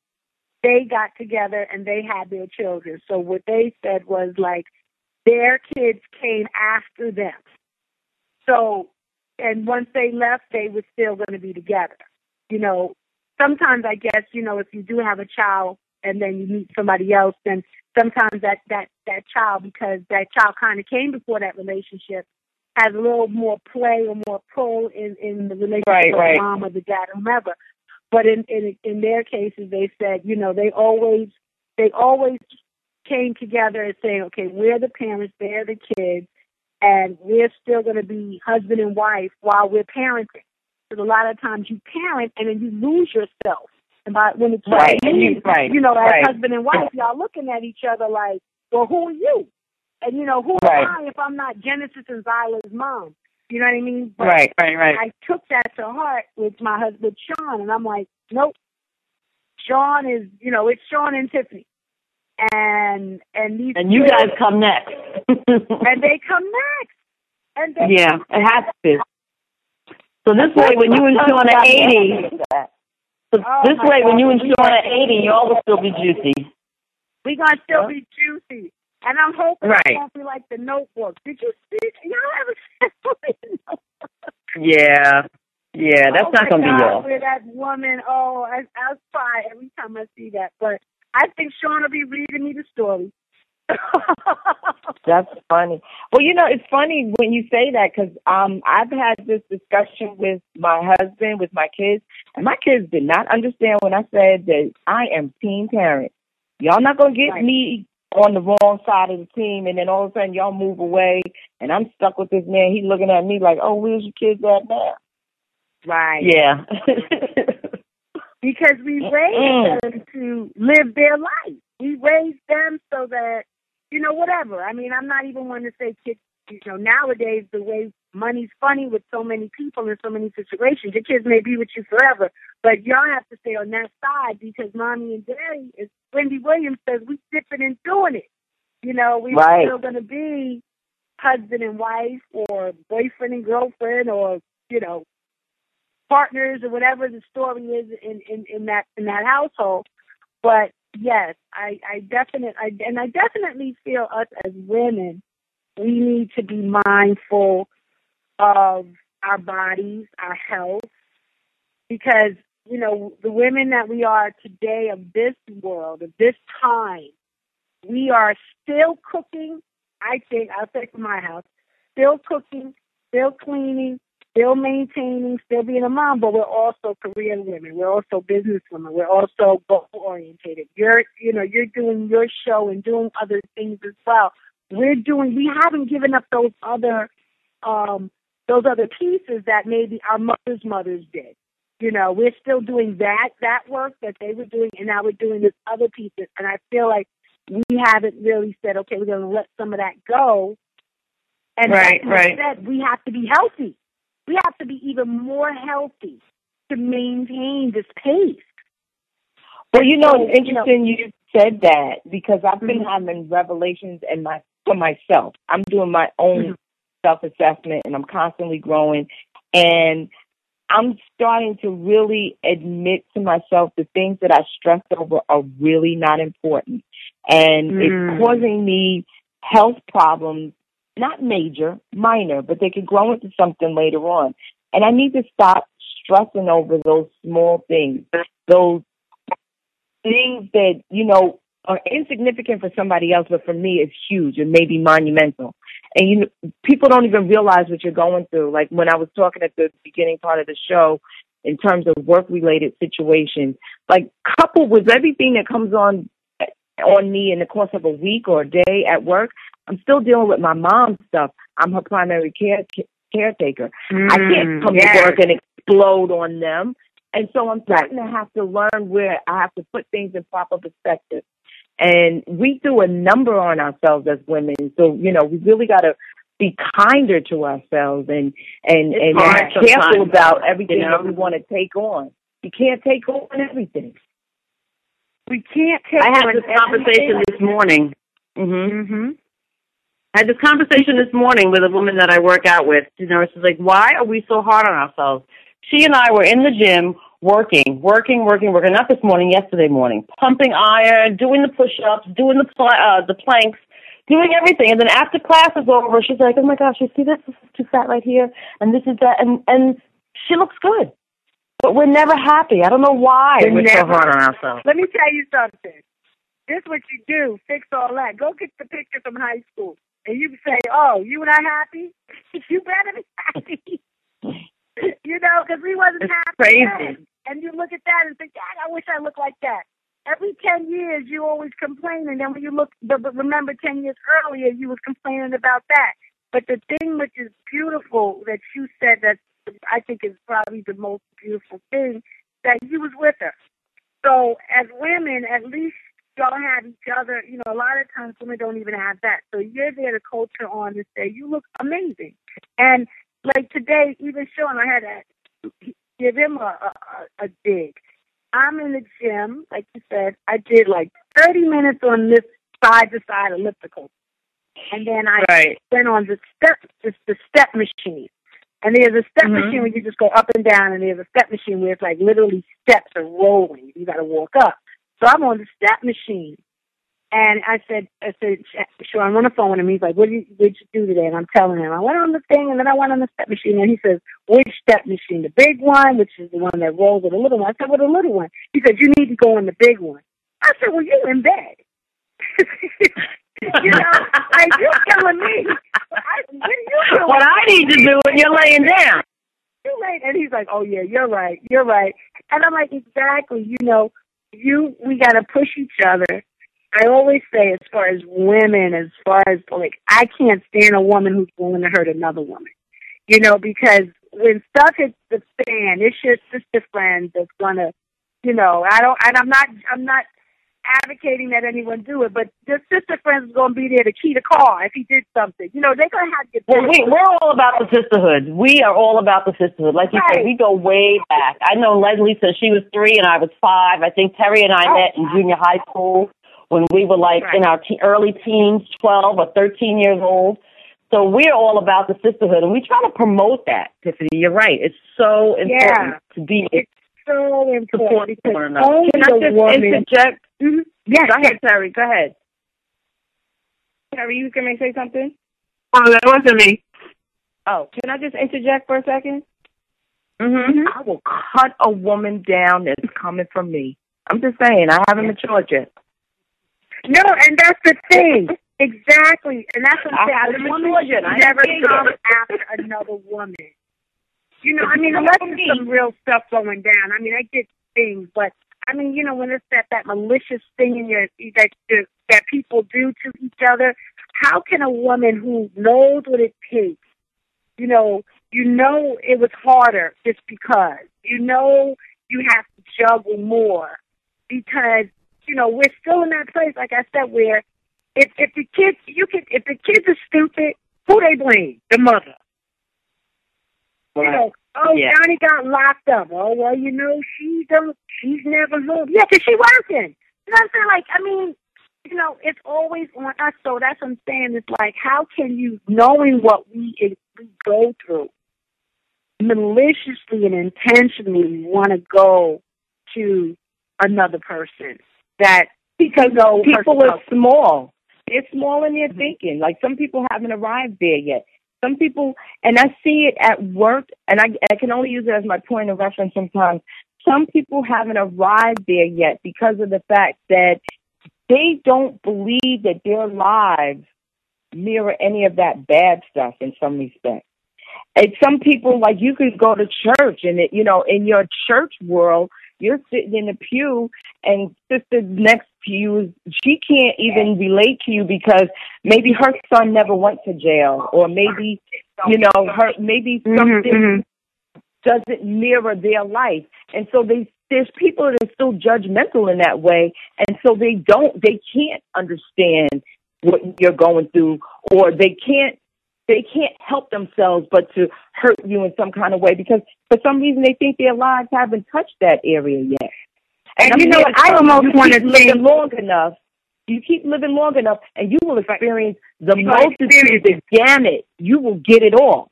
they got together and they had their children so what they said was like their kids came after them so and once they left they were still going to be together you know sometimes i guess you know if you do have a child and then you meet somebody else then sometimes that that that child because that child kind of came before that relationship has a little more play or more pull in in the relationship Right, with right. the mom or the dad or whomever. But in in in their cases, they said you know they always they always came together and saying okay we're the parents they're the kids and we're still going to be husband and wife while we're parenting. Because a lot of times you parent and then you lose yourself. And by when it's Right, you, and you- right, you know, as right. husband and wife, y'all looking at each other like, well, who are you? And you know, who Right. am I if I'm not Genesis and Zyla's mom? You know what I mean? But Right. Right, right. I took that to heart with my husband Sean, and I'm like, nope. Sean is, you know, it's Sean and Tiffany, and and these And you kids- guys come next. and they come next, and they yeah, it has to. So this way, when you and Sean are 80, so Oh, this way, when you and Sean are 80, you all will still be juicy. we gonna still be juicy. And I'm hoping Right. it won't be like the Notebook. Did you see? Y'all ever? Yeah. Yeah, that's oh not my gonna be y'all. Where that woman? Oh, I I cry every time I see that. But I think Sean will be reading me the story. That's funny. Well, you know, it's funny when you say that because um, I've had this discussion with my husband, with my kids, and my kids did not understand when I said that I am team parent. Y'all not gonna get Right. me on the wrong side of the team, and then all of a sudden y'all move away, and I'm stuck with this man. He's looking at me like, "Oh, where's your kids at now?" right. Yeah. Because we raised them to live their life. We raised them so that you know whatever. I mean, I'm not even one to say kids. You know, nowadays the way money's funny with so many people in so many situations, your kids may be with you forever, but y'all have to stay on that side because mommy and daddy, as Wendy Williams says, we dipping and doing it. You know, we're Right. still going to be husband and wife or boyfriend and girlfriend or, you know, partners or whatever the story is in, in, in that in that household. But yes, I, I definitely I, and I definitely feel us as women, we need to be mindful of our bodies, our health, because you know the women that we are today of this world, of this time, we are still cooking. I think I'll say for my house, still cooking, still cleaning, still maintaining, still being a mom, but we're also career women. We're also business women. We're also goal orientated. You're, you know, you're doing your show and doing other things as well. We're doing. We haven't given up those other, um, those other pieces that maybe our mothers' mothers did. You know, we're still doing that that work that they were doing, and now we're doing this other pieces. And I feel like we haven't really said, okay, we're going to let some of that go. And Right, like right. Said, we have to be healthy. We have to be even more healthy to maintain this pace. Well, you know, it's you know- interesting you said that because I've been Mhm. having revelations in my for myself. I'm doing my own Mhm. self assessment and I'm constantly growing and I'm starting to really admit to myself the things that I stressed over are really not important. And Mm. it's causing me health problems, not major, minor, but they could grow into something later on. And I need to stop stressing over those small things, those things that, you know, are insignificant for somebody else, but for me it's huge and maybe monumental. And you know, people don't even realize what you're going through. Like when I was talking at the beginning part of the show in terms of work related situations, like coupled with everything that comes on on me in the course of a week or a day at work, I'm still dealing with my mom's stuff. I'm her primary care caretaker. I can't come yes. to work and explode on them. And so I'm starting to have to learn where I have to put things in proper perspective. And we do a number on ourselves as women. So, you know, we really got to be kinder to ourselves and, and, It's and hard careful about everything you know? that we want to take on. You can't take on everything. We can't take on I had this conversation this morning. hmm Mm-hmm. I had this conversation this morning with a woman that I work out with. You know, she's like, "Why are we so hard on ourselves?" She and I were in the gym working, working, working, working. Not this morning, yesterday morning, pumping iron, doing the push-ups, doing the pl- uh, the planks, doing everything. And then after class is over, she's like, "Oh my gosh, you see this? This is too fat right here, and this is that." And and she looks good, but we're never happy. I don't know why We're we're, so never- hard on ourselves. Let me tell you something. This what you do. Fix all that. Go get the picture from high school, and you say, "Oh, you not happy? you better be happy." you know, because we wasn't It's happy. crazy. then. And you look at that and think, "God, I wish I looked like that." Every ten years, you always complain, and then when you look, but, remember, ten years earlier, you was complaining about that. But the thing which is beautiful that you said that I think is probably the most beautiful thing that you was with her. So as women, at least y'all have each other. You know, a lot of times women don't even have that. So you're there to coach her on to say, you look amazing. And like today, even Sean, I had to give him a, a, a dig. I'm in the gym, like you said. I did like 30 minutes on this side to side elliptical. And then I Right. went on the step, the, the step machine. And there's a step Mhm. machine where you just go up and down, and there's a step machine where it's like literally steps are rolling. You got to walk up. So I'm on the step machine, And I said, I said, sure, I'm on the phone with him. He's like, what did you, what did you do today? And I'm telling him, I went on the thing and then I went on the step machine. And he says, which step machine? The big one, which is the one that rolls with the little one. I said, well, the little one. He said, you need to go on the big one. I said, well, you're in bed. you know, like you telling me. I, what, you doing? What I need to do when you're laying down. You late. And he's like, oh yeah, you're right. You're right. And I'm like, exactly. You know, you, we got to push each other. I always say, as far as women, as far as like, I can't stand a woman who's willing to hurt another woman. You know, because when stuff hits the fan, it's your sister friend that's gonna, you know, I don't, and I'm not, I'm not advocating that anyone do it, but the sister friends is going to be there to key the car if he did something. You know, they're going to have to get. Well, we, we're all about the sisterhood. We are all about the sisterhood. Like you Right. said, we go way back. I know Leslie since she was three and I was five. I think Terry and I Oh. met in junior high school when we were like in our te- early teens, 12 or 13 years old. So we're all about the sisterhood and we try to promote that, Tiffany. You're right. It's so important to be It's so important Support because one another. only Can I the just woman. interject? Mhm. Yes, Go yes. ahead, Terry. Go ahead. Terry, you can say something? Oh, that wasn't me. Oh, can I just interject for a 2nd Mm-hmm. I will cut a woman down that's coming from me. I'm just saying, I haven't matured yet. No, and that's the thing. Exactly. And that's what I I'm saying. haven't A woman matured yet. I should never haven't come after another woman. You know, I mean, unless there's some real stuff going down. I mean, I get things, but I mean, you know, when it's that that malicious thing in your that that people do to each other, how can a woman who knows what it takes, you know, you know it was harder just because you know you have to juggle more because you know we're still in that place, like I said, where if if the kids you can if the kids are stupid, who they blame? The mother. You know, oh Yeah. Johnny got locked up. Oh well, you know she don't. She's never home. Yeah, 'cause she working. You know what I'm saying? Like, I mean, you know, it's always on us. So that's what I'm saying. It's like, how can you, knowing what we we go through, maliciously and intentionally want to go to another person that Because No, people are small. They're small in their thinking. Like some people haven't arrived there yet. Some people, and I see it at work, and I, I can only use it as my point of reference sometimes. Some people haven't arrived there yet because of the fact that they don't believe that their lives mirror any of that bad stuff in some respects. And some people, like you could go to church, and it, you know, in your church world, you're sitting in the pew, and sister next to you, she can't even relate to you because maybe her son never went to jail, or maybe, you know, her maybe mm-hmm, something mm-hmm. doesn't mirror their life, and so they there's people that are still judgmental in that way, and so they don't they can't understand what you're going through, or they can't they can't help themselves but to hurt you in some kind of way because for some reason they think their lives haven't touched that area yet. And I'm you know what? I almost wanna keep living think- long enough. You keep living long enough, and you will experience the You're multitude, the gamut. You will get it all.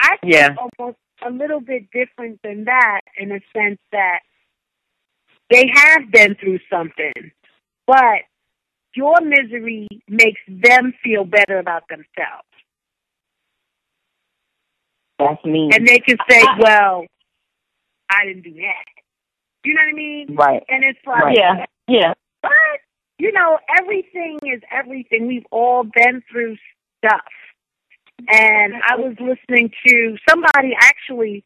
I think Yeah. almost a little bit different than that in the sense that they have been through something, but your misery makes them feel better about themselves. That's me. And they can say, well, I didn't do that. You know what I mean? right. And it's like, Right. Yeah. Yeah. but, you know, everything is everything. We've all been through stuff. And I was listening to somebody actually,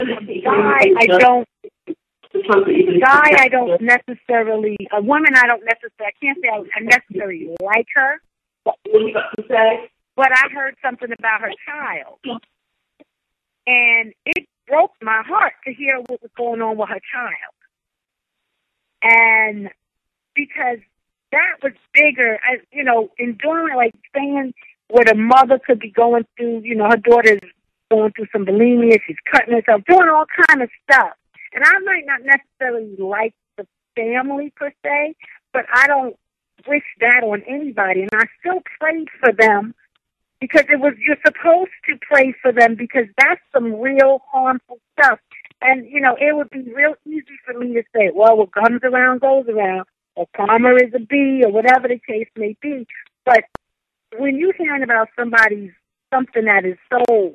a guy I don't, a guy I don't necessarily, a woman I don't necessarily, I can't say I, I necessarily like her, but I heard something about her child. And it broke my heart to hear what was going on with her child. And because that was bigger, I, you know, in doing like saying what a mother could be going through, you know, her daughter's going through some bulimia, she's cutting herself, doing all kind of stuff. And I might not necessarily like the family per se, but I don't wish that on anybody. And I still prayed for them because it was you're supposed to pray for them because that's some real harmful stuff. And you know, it would be real easy for me to say, "Well, what comes around goes around." or karma is a B or whatever the case may be. But when you're hearing about somebody's something that is so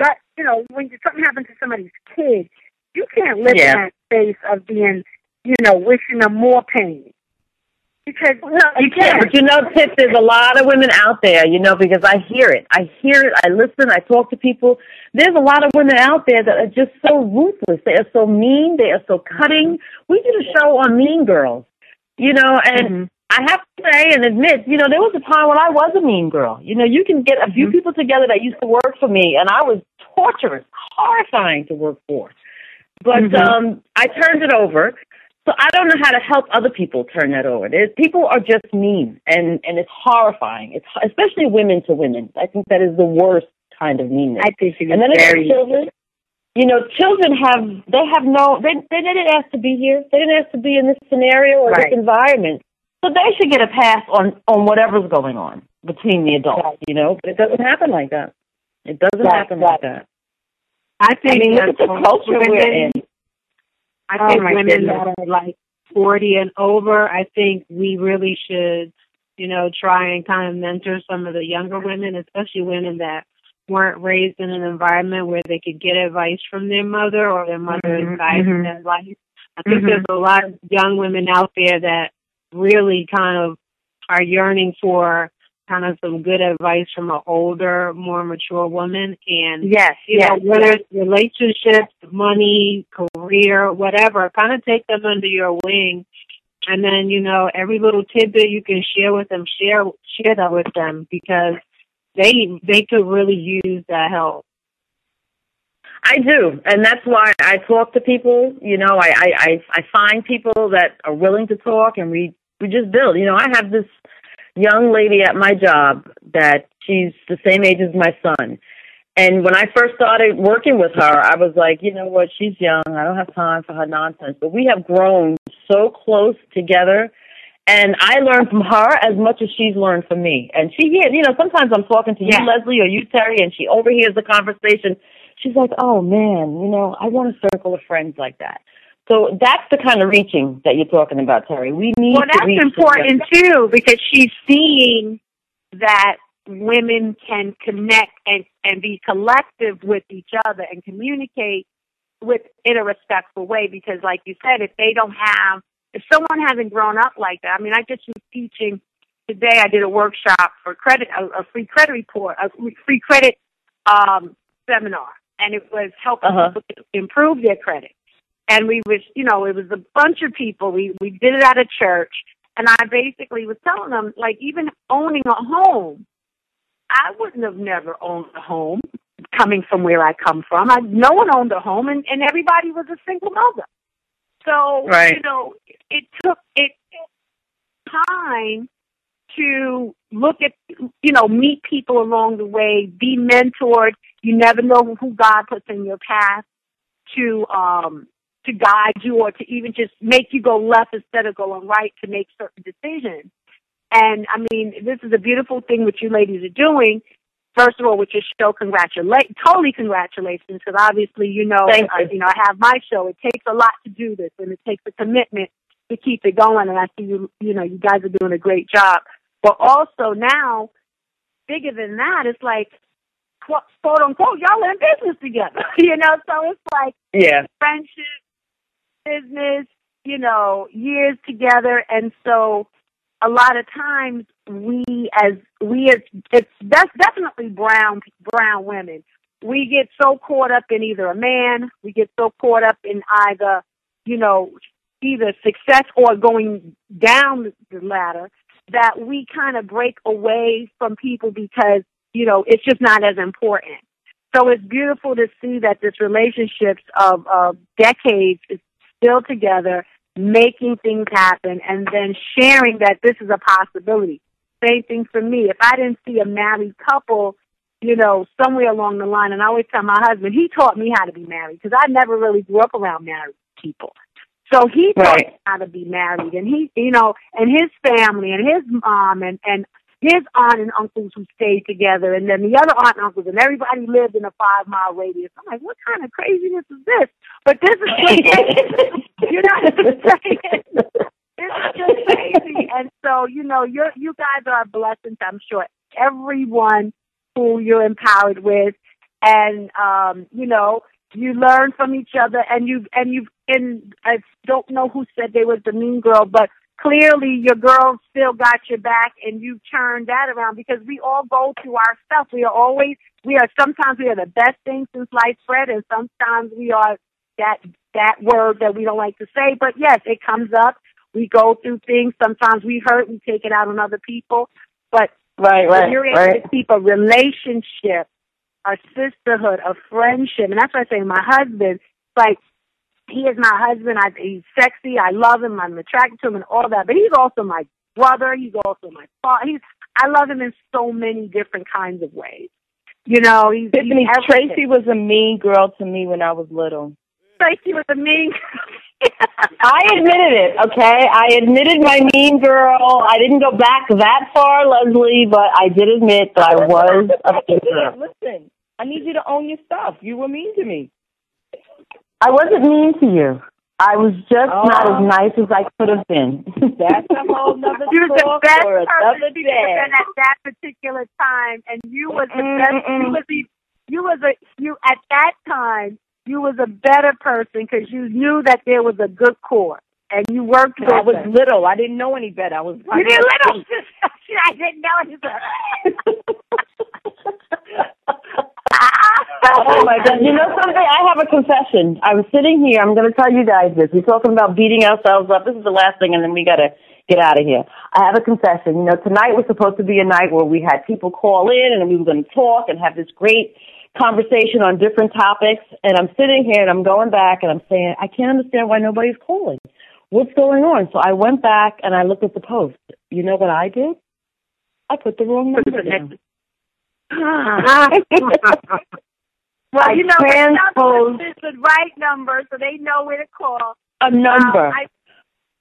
but you know, when something happens to somebody's kid, you can't live Yeah. in that space of being, you know, wishing them more pain. Because You can't, but you know, Tiff, there's a lot of women out there, you know, because I hear it. I hear it, I listen, I talk to people. There's a lot of women out there that are just so ruthless. They are so mean, they are so cutting. We did a show on Mean Girls, you know, and I have to say and admit, you know, there was a time when I was a mean girl. You know, you can get a few people together that used to work for me, and I was torturous, horrifying to work for. But Mhm. um, I turned it over. So I don't know how to help other people turn that over. There's, people are just mean, and and it's horrifying. It's especially women to women. I think that is the worst kind of meanness. I think it and then very children. You know, children have they have no they they didn't ask to be here. They didn't ask to be in this scenario or Right. this environment. So they should get a pass on on whatever's going on between the adults. Right. You know, but it doesn't happen like that. It doesn't Right, happen like that. I think I mean, look at the culture we're in. I Oh, think women goodness. that are like 40 and over, I think we really should, you know, try and kind of mentor some of the younger women, especially women that weren't raised in an environment where they could get advice from their mother or their mother Mhm, is guiding mhm. their life. I think Mhm. there's a lot of young women out there that really kind of are yearning for kind of some good advice from an older, more mature woman and Yes, you yes. know, whether it's relationships, money, career, whatever, kind of take them under your wing. And then, you know, every little tidbit you can share with them, share share that with them because they they could really use that help. I do, and that's why I talk to people. You know, I, I I I find people that are willing to talk, and we we just build. You know, I have this young lady at my job that she's the same age as my son, and when I first started working with her, I was like, you know what, she's young. I don't have time for her nonsense. But we have grown so close together. And I learned from her as much as she's learned from me. And she hears, you know, sometimes I'm talking to you, Yeah. Leslie, or you, Terry, and she overhears the conversation she's like, oh man, you know, I want a circle of friends like that. So that's the kind of reaching that you're talking about, Terry. We need Well, to that's important too because she's seeing that women can connect and and be collective with each other and communicate with in a respectful way. Because, like you said, if they don't have, if someone hasn't grown up like that, I mean, I just was teaching today. I did a workshop for credit, a, a free credit report, a free credit um, seminar, and it was helping Uh-huh. people improve their credit and we was you know it was a bunch of people. We we did it at a church. And i basically was telling them like even owning a home i wouldn't have never owned a home coming from where i come from. I no one owned a home and and everybody was a single mother. So Right. you know it took it time to look at you know meet people along the way be mentored. You never know who god puts in your path to um to guide you or to even just make you go left instead of going right to make certain decisions. And I mean, this is a beautiful thing what you ladies are doing. First of all, with your show, congratulate, totally congratulations, because obviously, you know, Thank uh, you. know, I have my show. It takes a lot to do this, and it takes a commitment to keep it going. And I see you, you know, you guys are doing a great job. But also now, bigger than that, it's like, quote, quote unquote, y'all in business together, you know. So it's like Yeah. friendship, business, you know, years together, and so a lot of times we as we as it's that's definitely brown brown women. We get so caught up in either a man, we get so caught up in either, you know, either success or going down the ladder that we kind of break away from people because, you know, it's just not as important. So it's beautiful to see that this relationships of, of decades is still together, making things happen, and then sharing that this is a possibility. Same thing for me. If I didn't see a married couple, you know, somewhere along the line, and I always tell my husband, he taught me how to be married because I never really grew up around married people. So he taught Right. me how to be married, and he, you know, and his family and his mom and and his aunt and uncles who stayed together, and then the other aunt and uncles, and everybody lived in a five mile radius. I'm like, what kind of craziness is this? But this is just, you know what I'm saying? This is just crazy. And so, you know, you're you guys are a blessing to I'm sure everyone who you're empowered with, and um, you know, you learn from each other, and you and you and I don't know who said they was the mean girl, but clearly your girls still got your back and you turned that around because we all go through our stuff. We are always, we are, sometimes we are the best thing since sliced bread and sometimes we are that, that word that we don't like to say. But yes, it comes up. We go through things. Sometimes we hurt. We take it out on other people. But right, right, if you're able right. to keep a relationship, a sisterhood, a friendship, and that's why I say my husband, like he is my husband. I, he's sexy. I love him. I'm attracted to him and all that. But he's also my brother. He's also my father. He's I love him in so many different kinds of ways. You know, he's, Tiffany, he's Tracy was a mean girl to me when I was little. Tracy was a mean. I admitted it, okay? I admitted my mean girl. I didn't go back that far, Leslie, but I did admit that I was a mean girl. Listen, I need you to own your stuff. You were mean to me. I wasn't mean to you. I was just Oh. not as oh. nice as I could have been. That's a whole nother You was the best person another to day. at that particular time, and you was the best. Mm-mm. You was the, you was a you at that time. You was a better person because you knew that there was a good core, and you worked with I was little. I didn't know any better. I was. You didn't little. I didn't know it. Oh my god! You know something? I have a confession. I'm sitting here. I'm going to tell you guys this. We're talking about beating ourselves up. This is the last thing, and then we got to get out of here. I have a confession. You know, tonight was supposed to be a night where we had people call in, and we were going to talk and have this great conversation on different topics. And I'm sitting here, and I'm going back, and I'm saying, I can't understand why nobody's calling. What's going on? So I went back and I looked at the post. You know what I did? I put the wrong number down. well, I you know, it's the right number, so they know where to call. A number. Um, I,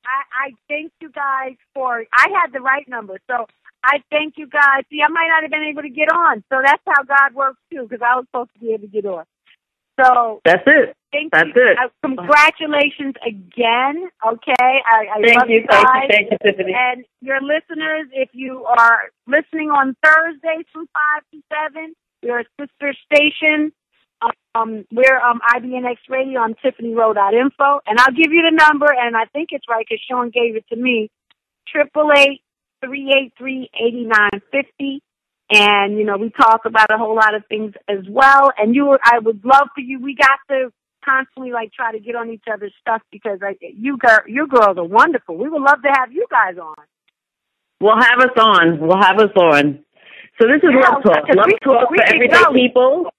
I, I thank you guys for. I had the right number, so I thank you guys. See, I might not have been able to get on, so that's how God works too, because I was supposed to be able to get on. So That's it. thank That's you. it. Uh, congratulations again. Okay, I, I Thank love you, thank you, thank you, Tiffany. And your listeners, if you are listening on Thursdays from five to seven, a sister station. Um, we're um, IBNX Radio on TiffanyRowe.info, and I'll give you the number, and I think it's right because Sean gave it to me. Triple eight three eight three eighty nine fifty. And you know, we talk about a whole lot of things as well. And you, I would love for you. We got to constantly like try to get on each other's stuff because like you girl, you girls are wonderful. We would love to have you guys on. We'll have us on. We'll have us on. So this is Yeah, Love Talk. Love we- Talk we for everyday people.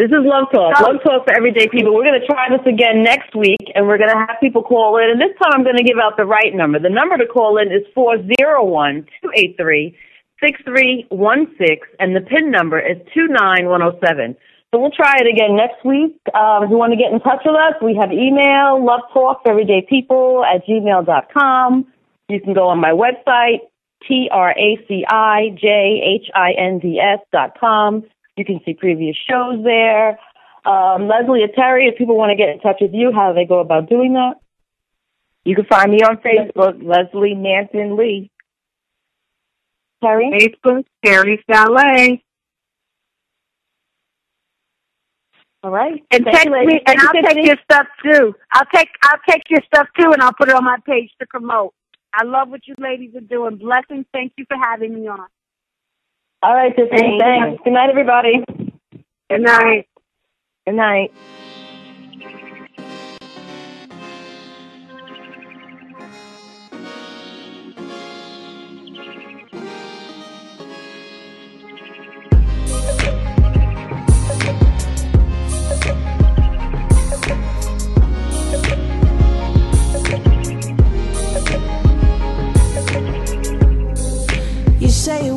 This is Love Talk. Love Talk for everyday people. We're going to try this again next week, and we're going to have people call in. And this time I'm going to give out the right number. The number to call in is four zero one two eight three six three one six, and the PIN number is 29107. So we'll try it again next week. Um, if you want to get in touch with us, we have email, love talk for everyday people at gmail.com. You can go on my website, T-R-A-C-I-J-H-I-N-D-S dot com. You can see previous shows there. Um, Leslie or Terry, if people want to get in touch with you, how do they go about doing that? You can find me on Facebook, Leslie Nanton Lee. Terry? Facebook, Terry Saleh. All right. And Thank text me, and I'll take your stuff too. I'll take I'll take your stuff too, and I'll put it on my page to promote. I love what you ladies are doing. Blessings. Thank you for having me on. All right, Tiffany. Thanks. thanks. Good night, everybody. Good night. Good night. You say